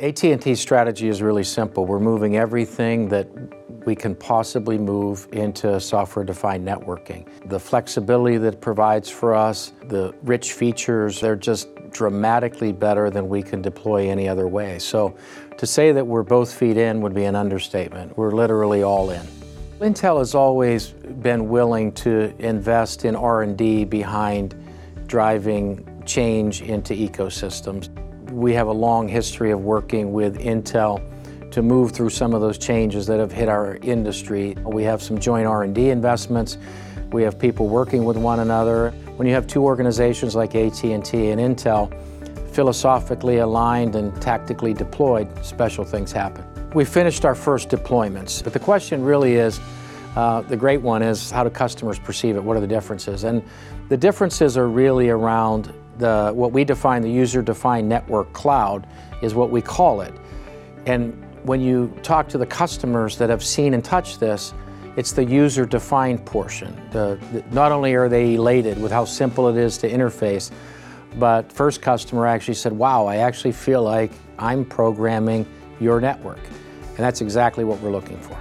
AT&T's strategy is really simple. We're moving everything that we can possibly move into software-defined networking. The flexibility that it provides for us, the rich features, they're just dramatically better than we can deploy any other way. So to say that we're both feet in would be an understatement. We're literally all in. Intel has always been willing to invest in R&D behind driving change into ecosystems. We have a long history of working with Intel to move through some of those changes that have hit our industry. We have some joint R&D investments. We have people working with one another. When you have two organizations like AT&T and Intel, philosophically aligned and tactically deployed, special things happen. We finished our first deployments, but the question really is, uh, the great one is how do customers perceive it? What are the differences? And the differences are really around the, what we define the user-defined network cloud is what we call it. And when you talk to the customers that have seen and touched this, it's the user-defined portion. The, the, not only are they elated with how simple it is to interface, but first customer actually said, wow, I actually feel like I'm programming your network. And that's exactly what we're looking for.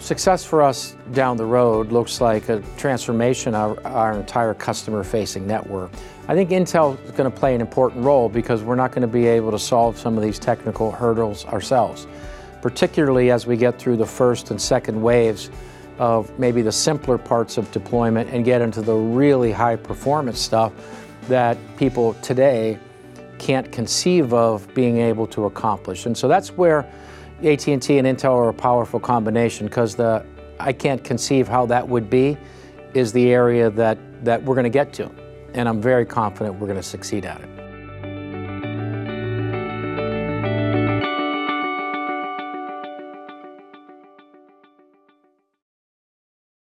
Success for us down the road looks like a transformation of our entire customer-facing network. I think Intel is going to play an important role because we're not going to be able to solve some of these technical hurdles ourselves, particularly as we get through the first and second waves of maybe the simpler parts of deployment and get into the really high performance stuff that people today can't conceive of being able to accomplish. And so that's where AT&T and Intel are a powerful combination because the I can't conceive how that would be is the area that, that we're going to get to. And I'm very confident we're going to succeed at it.